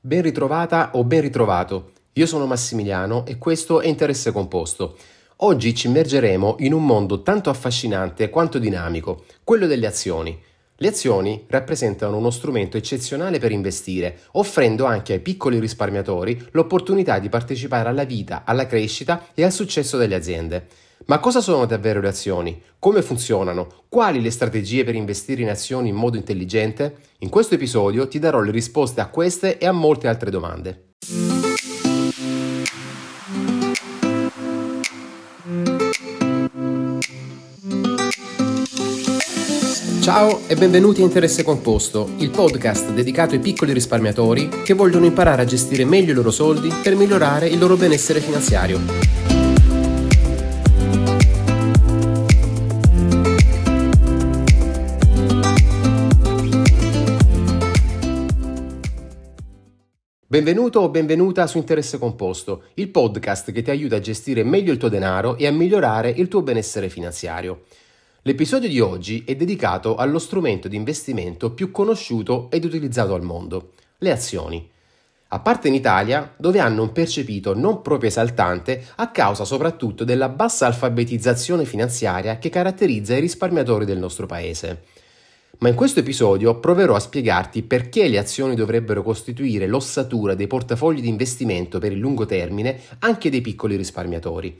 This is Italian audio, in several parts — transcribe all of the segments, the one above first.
Ben ritrovata o ben ritrovato. Io sono Massimiliano e questo è Interesse Composto. Oggi ci immergeremo in un mondo tanto affascinante quanto dinamico, quello delle azioni. Le azioni rappresentano uno strumento eccezionale per investire, offrendo anche ai piccoli risparmiatori l'opportunità di partecipare alla vita, alla crescita e al successo delle aziende. Ma cosa sono davvero le azioni? Come funzionano? Quali le strategie per investire in azioni in modo intelligente? In questo episodio ti darò le risposte a queste e a molte altre domande. Ciao e benvenuti a Interesse Composto, il podcast dedicato ai piccoli risparmiatori che vogliono imparare a gestire meglio i loro soldi per migliorare il loro benessere finanziario. Benvenuto o benvenuta su Interesse Composto, il podcast che ti aiuta a gestire meglio il tuo denaro e a migliorare il tuo benessere finanziario. L'episodio di oggi è dedicato allo strumento di investimento più conosciuto ed utilizzato al mondo, le azioni. A parte in Italia, dove hanno un percepito non proprio esaltante a causa soprattutto della bassa alfabetizzazione finanziaria che caratterizza i risparmiatori del nostro paese ma in questo episodio proverò a spiegarti perché le azioni dovrebbero costituire l'ossatura dei portafogli di investimento per il lungo termine anche dei piccoli risparmiatori.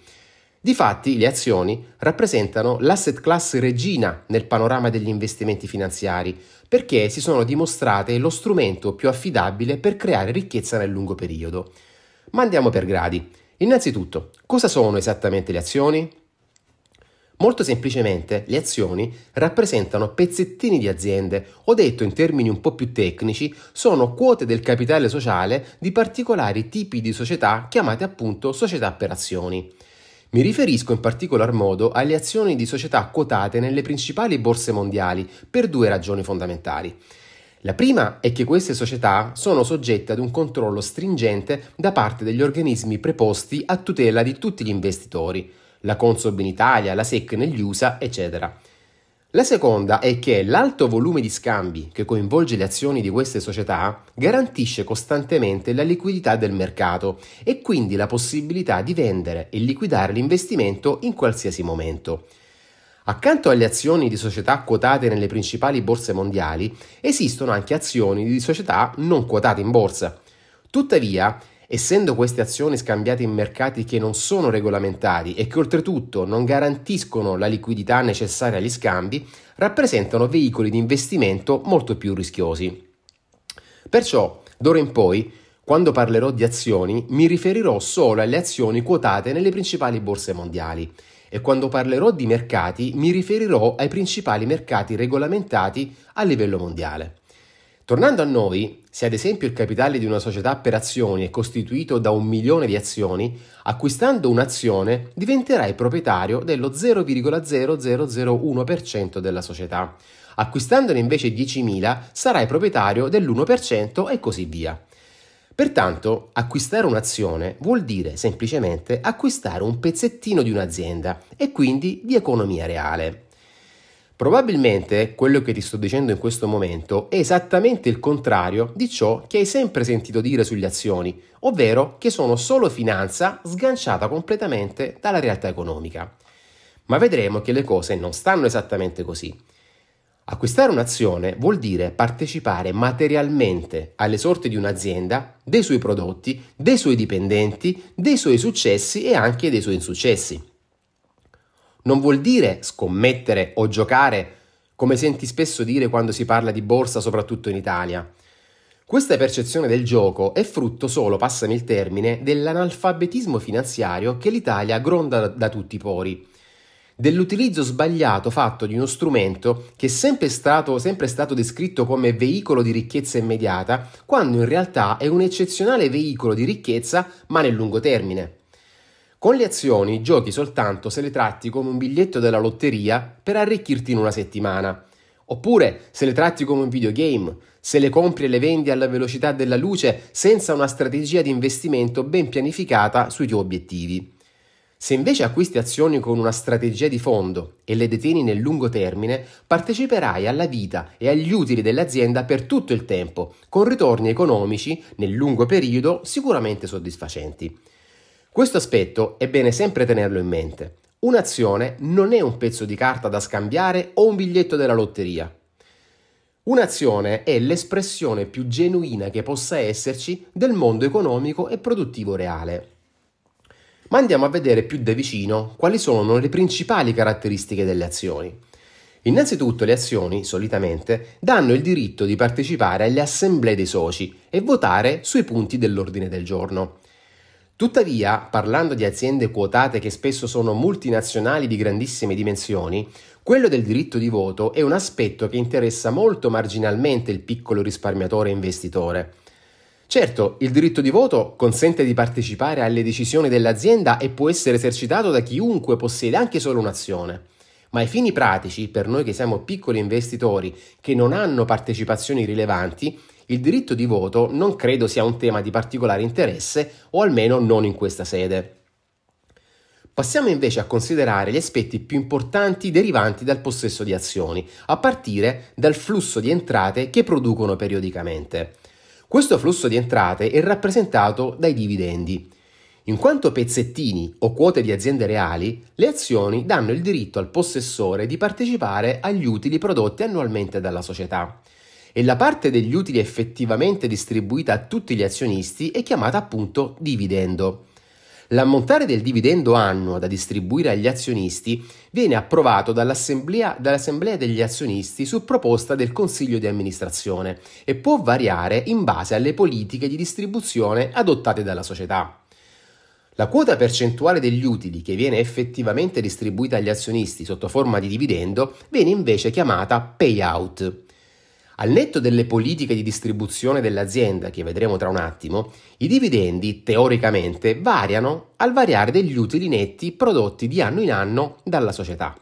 Difatti, le azioni rappresentano l'asset class regina nel panorama degli investimenti finanziari, perché si sono dimostrate lo strumento più affidabile per creare ricchezza nel lungo periodo. Ma andiamo per gradi. Innanzitutto, cosa sono esattamente le azioni? Molto semplicemente, le azioni rappresentano pezzettini di aziende, o detto in termini un po' più tecnici, sono quote del capitale sociale di particolari tipi di società chiamate appunto società per azioni. Mi riferisco in particolar modo alle azioni di società quotate nelle principali borse mondiali per due ragioni fondamentali. La prima è che queste società sono soggette ad un controllo stringente da parte degli organismi preposti a tutela di tutti gli investitori, la Consob in Italia, la SEC negli USA, eccetera. La seconda è che l'alto volume di scambi che coinvolge le azioni di queste società garantisce costantemente la liquidità del mercato e quindi la possibilità di vendere e liquidare l'investimento in qualsiasi momento. Accanto alle azioni di società quotate nelle principali borse mondiali, esistono anche azioni di società non quotate in borsa. Tuttavia, essendo queste azioni scambiate in mercati che non sono regolamentari e che oltretutto non garantiscono la liquidità necessaria agli scambi, rappresentano veicoli di investimento molto più rischiosi. Perciò, d'ora in poi, quando parlerò di azioni, mi riferirò solo alle azioni quotate nelle principali borse mondiali e quando parlerò di mercati mi riferirò ai principali mercati regolamentati a livello mondiale. Tornando a noi, se ad esempio il capitale di una società per azioni è costituito da un milione di azioni, acquistando un'azione diventerai proprietario dello 0,0001% della società. Acquistandone invece 10.000 sarai proprietario dell'1% e così via. Pertanto, acquistare un'azione vuol dire semplicemente acquistare un pezzettino di un'azienda e quindi di economia reale. Probabilmente quello che ti sto dicendo in questo momento è esattamente il contrario di ciò che hai sempre sentito dire sulle azioni, ovvero che sono solo finanza sganciata completamente dalla realtà economica. Ma vedremo che le cose non stanno esattamente così. Acquistare un'azione vuol dire partecipare materialmente alle sorti di un'azienda, dei suoi prodotti, dei suoi dipendenti, dei suoi successi e anche dei suoi insuccessi non vuol dire scommettere o giocare, come senti spesso dire quando si parla di borsa, soprattutto in Italia. Questa percezione del gioco è frutto solo, passami il termine, dell'analfabetismo finanziario che l'Italia gronda da tutti i pori, dell'utilizzo sbagliato fatto di uno strumento che è sempre stato, sempre stato descritto come veicolo di ricchezza immediata, quando in realtà è un eccezionale veicolo di ricchezza ma nel lungo termine. Con le azioni giochi soltanto se le tratti come un biglietto della lotteria per arricchirti in una settimana. Oppure se le tratti come un videogame, se le compri e le vendi alla velocità della luce senza una strategia di investimento ben pianificata sui tuoi obiettivi. Se invece acquisti azioni con una strategia di fondo e le detieni nel lungo termine, parteciperai alla vita e agli utili dell'azienda per tutto il tempo, con ritorni economici nel lungo periodo sicuramente soddisfacenti. Questo aspetto è bene sempre tenerlo in mente. Un'azione non è un pezzo di carta da scambiare o un biglietto della lotteria. Un'azione è l'espressione più genuina che possa esserci del mondo economico e produttivo reale. Ma andiamo a vedere più da vicino quali sono le principali caratteristiche delle azioni. Innanzitutto le azioni, solitamente, danno il diritto di partecipare alle assemblee dei soci e votare sui punti dell'ordine del giorno. Tuttavia, parlando di aziende quotate che spesso sono multinazionali di grandissime dimensioni, quello del diritto di voto è un aspetto che interessa molto marginalmente il piccolo risparmiatore investitore. Certo, il diritto di voto consente di partecipare alle decisioni dell'azienda e può essere esercitato da chiunque possiede anche solo un'azione. Ma ai fini pratici, per noi che siamo piccoli investitori che non hanno partecipazioni rilevanti, il diritto di voto non credo sia un tema di particolare interesse, o almeno non in questa sede. Passiamo invece a considerare gli aspetti più importanti derivanti dal possesso di azioni, a partire dal flusso di entrate che producono periodicamente. Questo flusso di entrate è rappresentato dai dividendi. In quanto pezzettini o quote di aziende reali, le azioni danno il diritto al possessore di partecipare agli utili prodotti annualmente dalla società. E la parte degli utili effettivamente distribuita a tutti gli azionisti è chiamata appunto dividendo. L'ammontare del dividendo annuo da distribuire agli azionisti viene approvato dall'assemblea, dall'assemblea, degli azionisti su proposta del consiglio di amministrazione e può variare in base alle politiche di distribuzione adottate dalla società. La quota percentuale degli utili che viene effettivamente distribuita agli azionisti sotto forma di dividendo viene invece chiamata payout. Al netto delle politiche di distribuzione dell'azienda, che vedremo tra un attimo, i dividendi teoricamente variano al variare degli utili netti prodotti di anno in anno dalla società.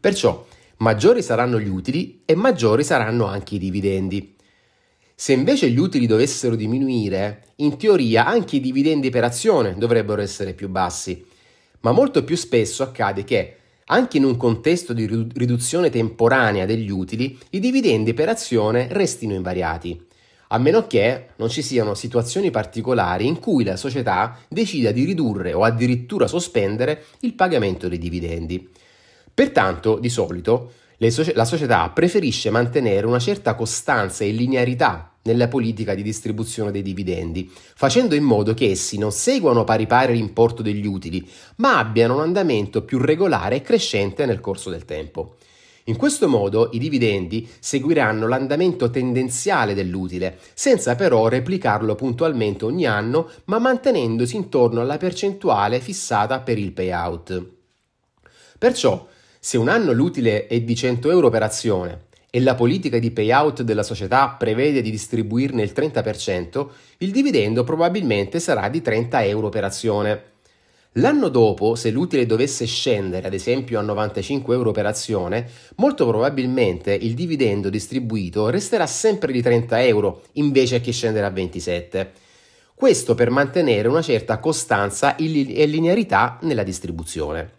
Perciò maggiori saranno gli utili e maggiori saranno anche i dividendi. Se invece gli utili dovessero diminuire, in teoria anche i dividendi per azione dovrebbero essere più bassi, ma molto più spesso accade che anche in un contesto di riduzione temporanea degli utili, i dividendi per azione restino invariati, a meno che non ci siano situazioni particolari in cui la società decida di ridurre o addirittura sospendere il pagamento dei dividendi. Pertanto, di solito, la società preferisce mantenere una certa costanza e linearità nella politica di distribuzione dei dividendi, facendo in modo che essi non seguano pari pari l'importo degli utili, ma abbiano un andamento più regolare e crescente nel corso del tempo. In questo modo i dividendi seguiranno l'andamento tendenziale dell'utile, senza però replicarlo puntualmente ogni anno, ma mantenendosi intorno alla percentuale fissata per il payout. Perciò, se un anno l'utile è di 100 euro per azione e la politica di payout della società prevede di distribuirne il 30%, il dividendo probabilmente sarà di 30 euro per azione. L'anno dopo, se l'utile dovesse scendere ad esempio a 95 euro per azione, molto probabilmente il dividendo distribuito resterà sempre di 30 euro invece che scendere a 27. Questo per mantenere una certa costanza e linearità nella distribuzione.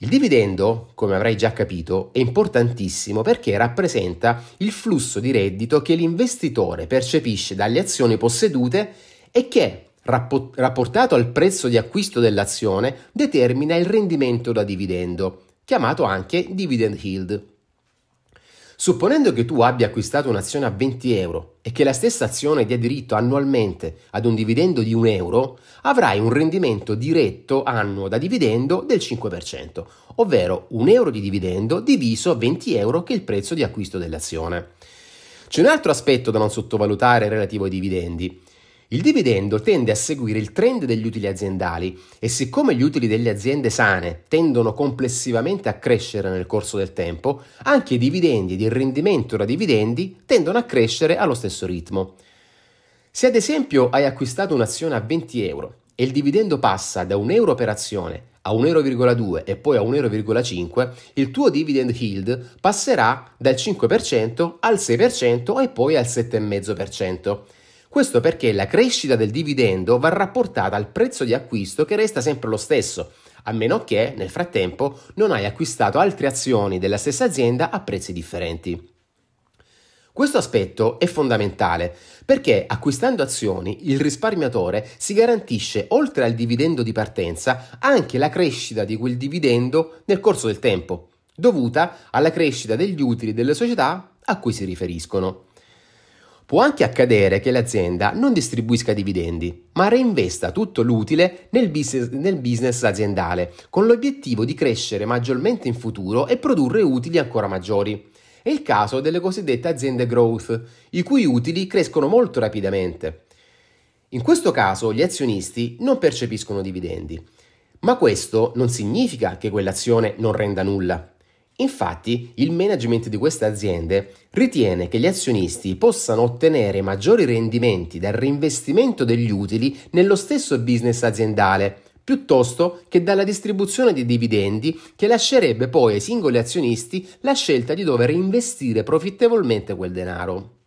Il dividendo, come avrai già capito, è importantissimo perché rappresenta il flusso di reddito che l'investitore percepisce dalle azioni possedute e che, rapportato al prezzo di acquisto dell'azione, determina il rendimento da dividendo, chiamato anche dividend yield. Supponendo che tu abbia acquistato un'azione a 20 euro e che la stessa azione dia diritto annualmente ad un dividendo di 1 euro, avrai un rendimento diretto annuo da dividendo del 5%, ovvero 1 euro di dividendo diviso 20 euro che è il prezzo di acquisto dell'azione. C'è un altro aspetto da non sottovalutare relativo ai dividendi. Il dividendo tende a seguire il trend degli utili aziendali e siccome gli utili delle aziende sane tendono complessivamente a crescere nel corso del tempo, anche i dividendi ed il rendimento da dividendi tendono a crescere allo stesso ritmo. Se ad esempio hai acquistato un'azione a 20 euro e il dividendo passa da 1 euro per azione a 1,2 euro e poi a 1,5 euro, il tuo dividend yield passerà dal 5% al 6% e poi al 7,5%. Questo perché la crescita del dividendo va rapportata al prezzo di acquisto che resta sempre lo stesso, a meno che nel frattempo non hai acquistato altre azioni della stessa azienda a prezzi differenti. Questo aspetto è fondamentale perché acquistando azioni il risparmiatore si garantisce oltre al dividendo di partenza anche la crescita di quel dividendo nel corso del tempo, dovuta alla crescita degli utili delle società a cui si riferiscono. Può anche accadere che l'azienda non distribuisca dividendi, ma reinvesta tutto l'utile nel business, nel business, aziendale, con l'obiettivo di crescere maggiormente in futuro e produrre utili ancora maggiori. È il caso delle cosiddette aziende growth, i cui utili crescono molto rapidamente. In questo caso gli azionisti non percepiscono dividendi, ma questo non significa che quell'azione non renda nulla. Infatti, il management di queste aziende ritiene che gli azionisti possano ottenere maggiori rendimenti dal reinvestimento degli utili nello stesso business aziendale, piuttosto che dalla distribuzione di dividendi che lascerebbe poi ai singoli azionisti la scelta di dover investire profittevolmente quel denaro.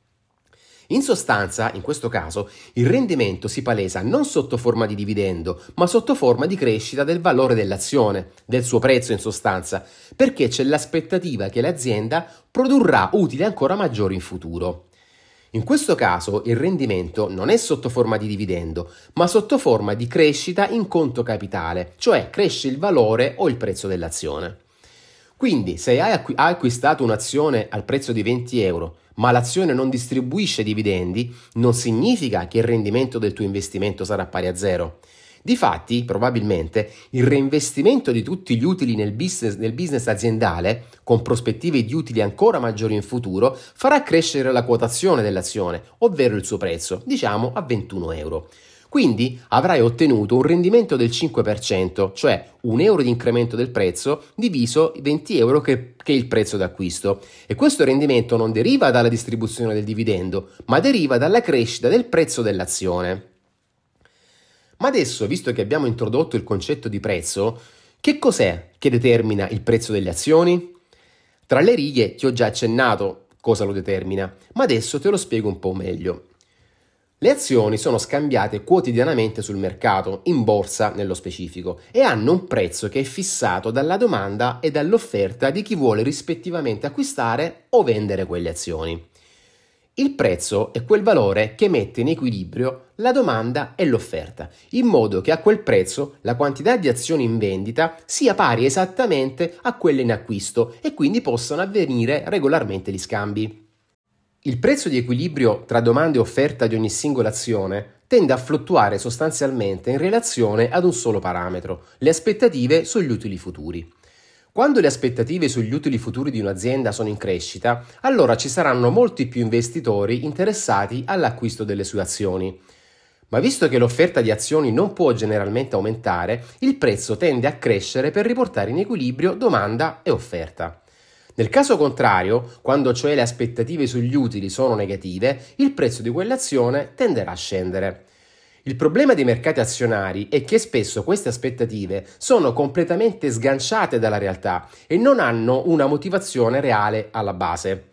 In sostanza, in questo caso, il rendimento si palesa non sotto forma di dividendo, ma sotto forma di crescita del valore dell'azione, del suo prezzo in sostanza, perché c'è l'aspettativa che l'azienda produrrà utili ancora maggiori in futuro. In questo caso il rendimento non è sotto forma di dividendo, ma sotto forma di crescita in conto capitale, cioè cresce il valore o il prezzo dell'azione. Quindi se hai acquistato un'azione al prezzo di 20 euro, ma l'azione non distribuisce dividendi, non significa che il rendimento del tuo investimento sarà pari a zero. Difatti, probabilmente, il reinvestimento di tutti gli utili nel business, nel business, aziendale, con prospettive di utili ancora maggiori in futuro, farà crescere la quotazione dell'azione, ovvero il suo prezzo, diciamo a 21 euro. Quindi avrai ottenuto un rendimento del 5%, cioè un euro di incremento del prezzo diviso i 20 euro che, che è il prezzo d'acquisto. E questo rendimento non deriva dalla distribuzione del dividendo, ma deriva dalla crescita del prezzo dell'azione. Ma adesso, visto che abbiamo introdotto il concetto di prezzo, che cos'è che determina il prezzo delle azioni? Tra le righe ti ho già accennato cosa lo determina, ma adesso te lo spiego un po' meglio. Le azioni sono scambiate quotidianamente sul mercato, in borsa nello specifico, e hanno un prezzo che è fissato dalla domanda e dall'offerta di chi vuole rispettivamente acquistare o vendere quelle azioni. Il prezzo è quel valore che mette in equilibrio la domanda e l'offerta, in modo che a quel prezzo la quantità di azioni in vendita sia pari esattamente a quelle in acquisto e quindi possano avvenire regolarmente gli scambi. Il prezzo di equilibrio tra domanda e offerta di ogni singola azione tende a fluttuare sostanzialmente in relazione ad un solo parametro, le aspettative sugli utili futuri. Quando le aspettative sugli utili futuri di un'azienda sono in crescita, allora ci saranno molti più investitori interessati all'acquisto delle sue azioni. Ma visto che l'offerta di azioni non può generalmente aumentare, il prezzo tende a crescere per riportare in equilibrio domanda e offerta. Nel caso contrario, quando cioè le aspettative sugli utili sono negative, il prezzo di quell'azione tenderà a scendere. Il problema dei mercati azionari è che spesso queste aspettative sono completamente sganciate dalla realtà e non hanno una motivazione reale alla base.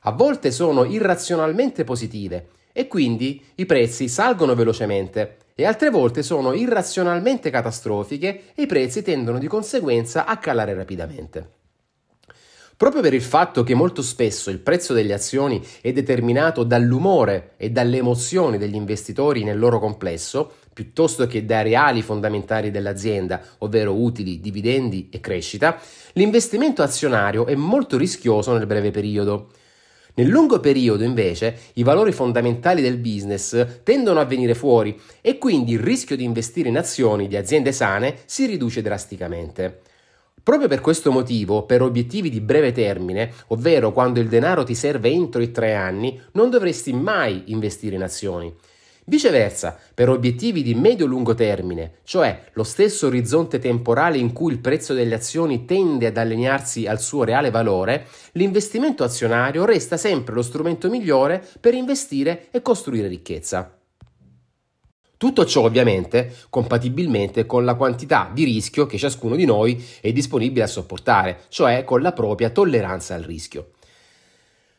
A volte sono irrazionalmente positive e quindi i prezzi salgono velocemente e altre volte sono irrazionalmente catastrofiche e i prezzi tendono di conseguenza a calare rapidamente. Proprio per il fatto che molto spesso il prezzo delle azioni è determinato dall'umore e dalle emozioni degli investitori nel loro complesso, piuttosto che dai reali fondamentali dell'azienda, ovvero utili, dividendi e crescita, l'investimento azionario è molto rischioso nel breve periodo. Nel lungo periodo, invece, i valori fondamentali del business tendono a venire fuori e quindi il rischio di investire in azioni di aziende sane si riduce drasticamente. Proprio per questo motivo, per obiettivi di breve termine, ovvero quando il denaro ti serve entro i tre anni, non dovresti mai investire in azioni. Viceversa, per obiettivi di medio-lungo termine, cioè lo stesso orizzonte temporale in cui il prezzo delle azioni tende ad allinearsi al suo reale valore, l'investimento azionario resta sempre lo strumento migliore per investire e costruire ricchezza. Tutto ciò ovviamente compatibilmente con la quantità di rischio che ciascuno di noi è disponibile a sopportare, cioè con la propria tolleranza al rischio.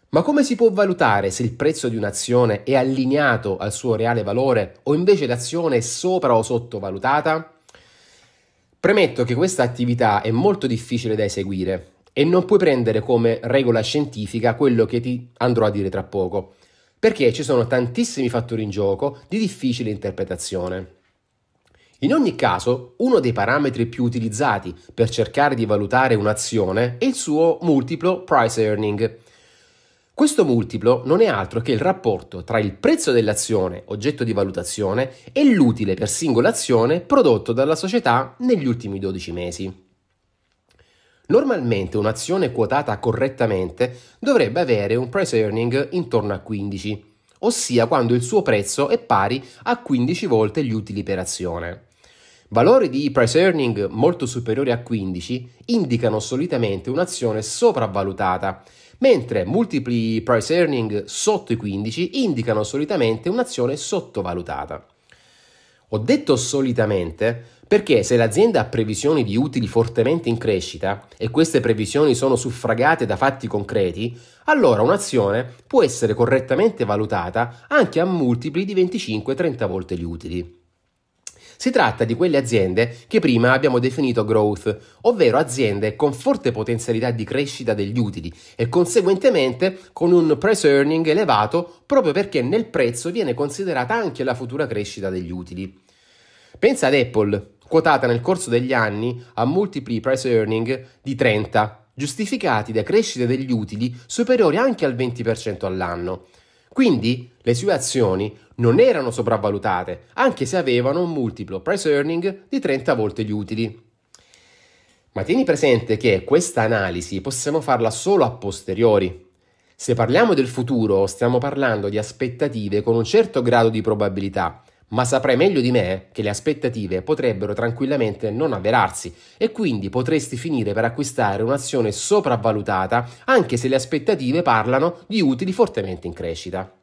Ma come si può valutare se il prezzo di un'azione è allineato al suo reale valore o invece l'azione è sopra o sottovalutata? Premetto che questa attività è molto difficile da eseguire e non puoi prendere come regola scientifica quello che ti andrò a dire tra poco, perché ci sono tantissimi fattori in gioco di difficile interpretazione. In ogni caso, uno dei parametri più utilizzati per cercare di valutare un'azione è il suo multiplo price earning, questo multiplo non è altro che il rapporto tra il prezzo dell'azione oggetto di valutazione e l'utile per singola azione prodotto dalla società negli ultimi 12 mesi. Normalmente un'azione quotata correttamente dovrebbe avere un price earning intorno a 15, ossia quando il suo prezzo è pari a 15 volte gli utili per azione. Valori di price earning molto superiori a 15 indicano solitamente un'azione sopravvalutata mentre multipli price earning sotto i 15 indicano solitamente un'azione sottovalutata. Ho detto solitamente perché se l'azienda ha previsioni di utili fortemente in crescita e queste previsioni sono suffragate da fatti concreti, allora un'azione può essere correttamente valutata anche a multipli di 25-30 volte gli utili. Si tratta di quelle aziende che prima abbiamo definito growth, ovvero aziende con forte potenzialità di crescita degli utili e conseguentemente con un price earning elevato proprio perché nel prezzo viene considerata anche la futura crescita degli utili. Pensa ad Apple, quotata nel corso degli anni a multipli price earning di 30, giustificati da crescite degli utili superiori anche al 20% all'anno. Quindi le sue azioni non erano sopravvalutate, anche se avevano un multiplo price earning di 30 volte gli utili. Ma tieni presente che questa analisi possiamo farla solo a posteriori. Se parliamo del futuro, stiamo parlando di aspettative con un certo grado di probabilità, ma saprai meglio di me che le aspettative potrebbero tranquillamente non avverarsi e quindi potresti finire per acquistare un'azione sopravvalutata anche se le aspettative parlano di utili fortemente in crescita.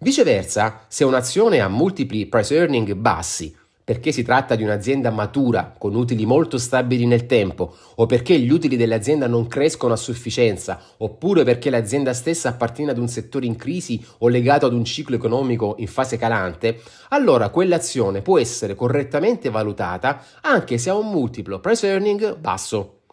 Viceversa, se un'azione ha multipli price earning bassi, perché si tratta di un'azienda matura, con utili molto stabili nel tempo, o perché gli utili dell'azienda non crescono a sufficienza, oppure perché l'azienda stessa appartiene ad un settore in crisi o legato ad un ciclo economico in fase calante, allora quell'azione può essere correttamente valutata anche se ha un multiplo price earning basso.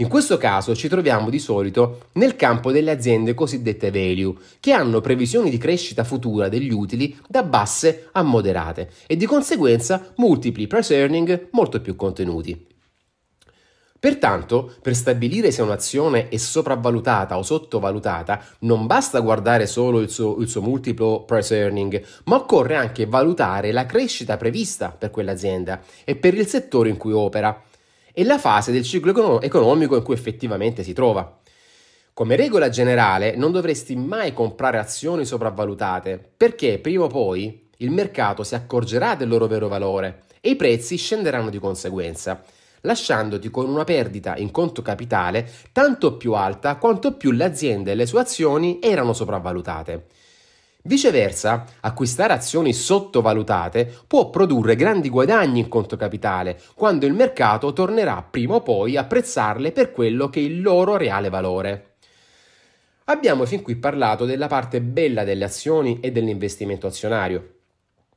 In questo caso ci troviamo di solito nel campo delle aziende cosiddette value, che hanno previsioni di crescita futura degli utili da basse a moderate e di conseguenza multipli price earning molto più contenuti. Pertanto, per stabilire se un'azione è sopravvalutata o sottovalutata, non basta guardare solo il suo, il suo, multiplo price earning, ma occorre anche valutare la crescita prevista per quell'azienda e per il settore in cui opera, e la fase del ciclo economico in cui effettivamente si trova. Come regola generale non dovresti mai comprare azioni sopravvalutate perché prima o poi il mercato si accorgerà del loro vero valore e i prezzi scenderanno di conseguenza, lasciandoti con una perdita in conto capitale tanto più alta quanto più l'azienda e le sue azioni erano sopravvalutate. Viceversa, acquistare azioni sottovalutate può produrre grandi guadagni in conto capitale quando il mercato tornerà prima o poi a prezzarle per quello che è il loro reale valore. Abbiamo fin qui parlato della parte bella delle azioni e dell'investimento azionario,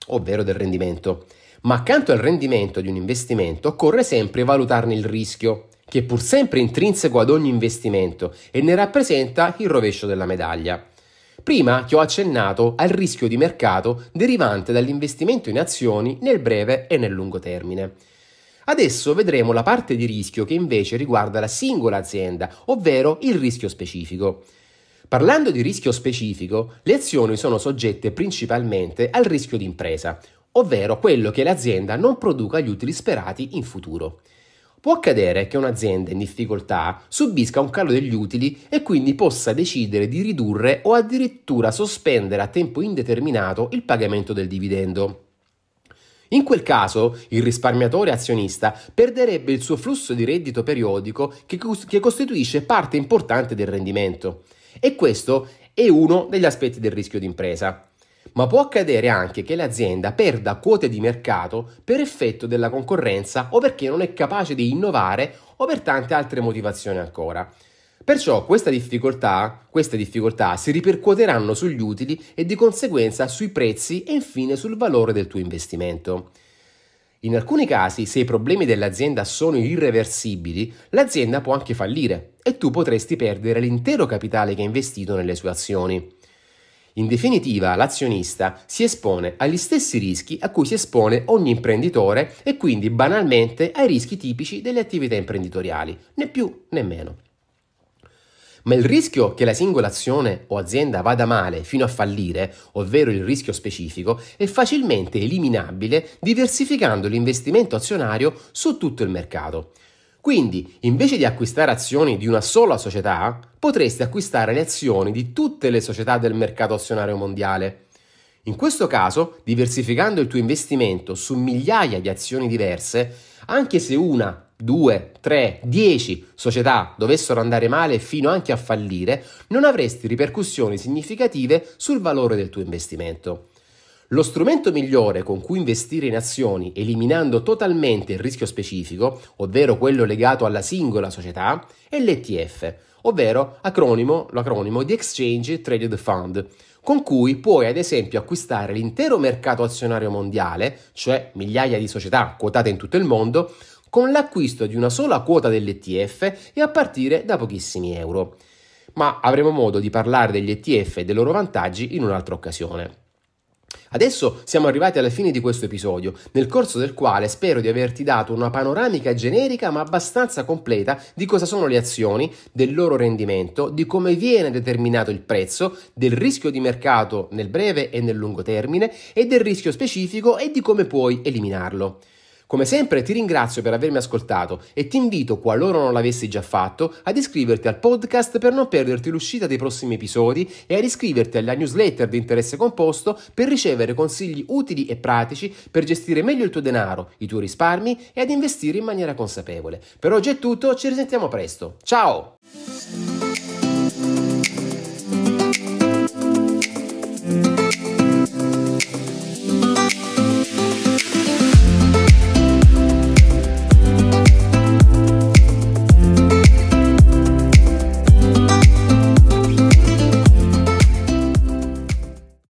ovvero del rendimento. Ma accanto al rendimento di un investimento occorre sempre valutarne il rischio, che è pur sempre intrinseco ad ogni investimento e ne rappresenta il rovescio della medaglia. Prima ti ho accennato al rischio di mercato derivante dall'investimento in azioni nel breve e nel lungo termine. Adesso vedremo la parte di rischio che invece riguarda la singola azienda, ovvero il rischio specifico. Parlando di rischio specifico, le azioni sono soggette principalmente al rischio d'impresa, ovvero quello che l'azienda non produca gli utili sperati in futuro. Può accadere che un'azienda in difficoltà subisca un calo degli utili e quindi possa decidere di ridurre o addirittura sospendere a tempo indeterminato il pagamento del dividendo. In quel caso il risparmiatore azionista perderebbe il suo flusso di reddito periodico che, che costituisce parte importante del rendimento. E questo è uno degli aspetti del rischio d'impresa ma può accadere anche che l'azienda perda quote di mercato per effetto della concorrenza o perché non è capace di innovare o per tante altre motivazioni ancora. Perciò difficoltà, queste difficoltà si ripercuoteranno sugli utili e di conseguenza sui prezzi e infine sul valore del tuo investimento. In alcuni casi, se i problemi dell'azienda sono irreversibili, l'azienda può anche fallire e tu potresti perdere l'intero capitale che hai investito nelle sue azioni. In definitiva, l'azionista si espone agli stessi rischi a cui si espone ogni imprenditore e quindi banalmente ai rischi tipici delle attività imprenditoriali, né più né meno. Ma il rischio che la singola azione o azienda vada male fino a fallire, ovvero il rischio specifico, è facilmente eliminabile diversificando l'investimento azionario su tutto il mercato. Quindi, invece di acquistare azioni di una sola società, potresti acquistare le azioni di tutte le società del mercato azionario mondiale. In questo caso, diversificando il tuo investimento su migliaia di azioni diverse, anche se una 2, 3, 10 società dovessero andare male fino anche a fallire, non avresti ripercussioni significative sul valore del tuo investimento. Lo strumento migliore con cui investire in azioni eliminando totalmente il rischio specifico, ovvero quello legato alla singola società, è l'ETF, ovvero acronimo, l'acronimo di Exchange Traded Fund, con cui puoi ad esempio acquistare l'intero mercato azionario mondiale, cioè migliaia di società quotate in tutto il mondo, con l'acquisto di una sola quota dell'ETF e a partire da pochissimi euro. Ma avremo modo di parlare degli ETF e dei loro vantaggi in un'altra occasione. Adesso siamo arrivati alla fine di questo episodio, nel corso del quale spero di averti dato una panoramica generica ma abbastanza completa di cosa sono le azioni, del loro rendimento, di come viene determinato il prezzo, del rischio di mercato nel breve e nel lungo termine e del rischio specifico e di come puoi eliminarlo. Come sempre ti ringrazio per avermi ascoltato e ti invito, qualora non l'avessi già fatto, ad iscriverti al podcast per non perderti l'uscita dei prossimi episodi e ad iscriverti alla newsletter di interesse composto per ricevere consigli utili e pratici per gestire meglio il tuo denaro, i tuoi risparmi e ad investire in maniera consapevole. Per oggi è tutto, ci risentiamo presto. Ciao!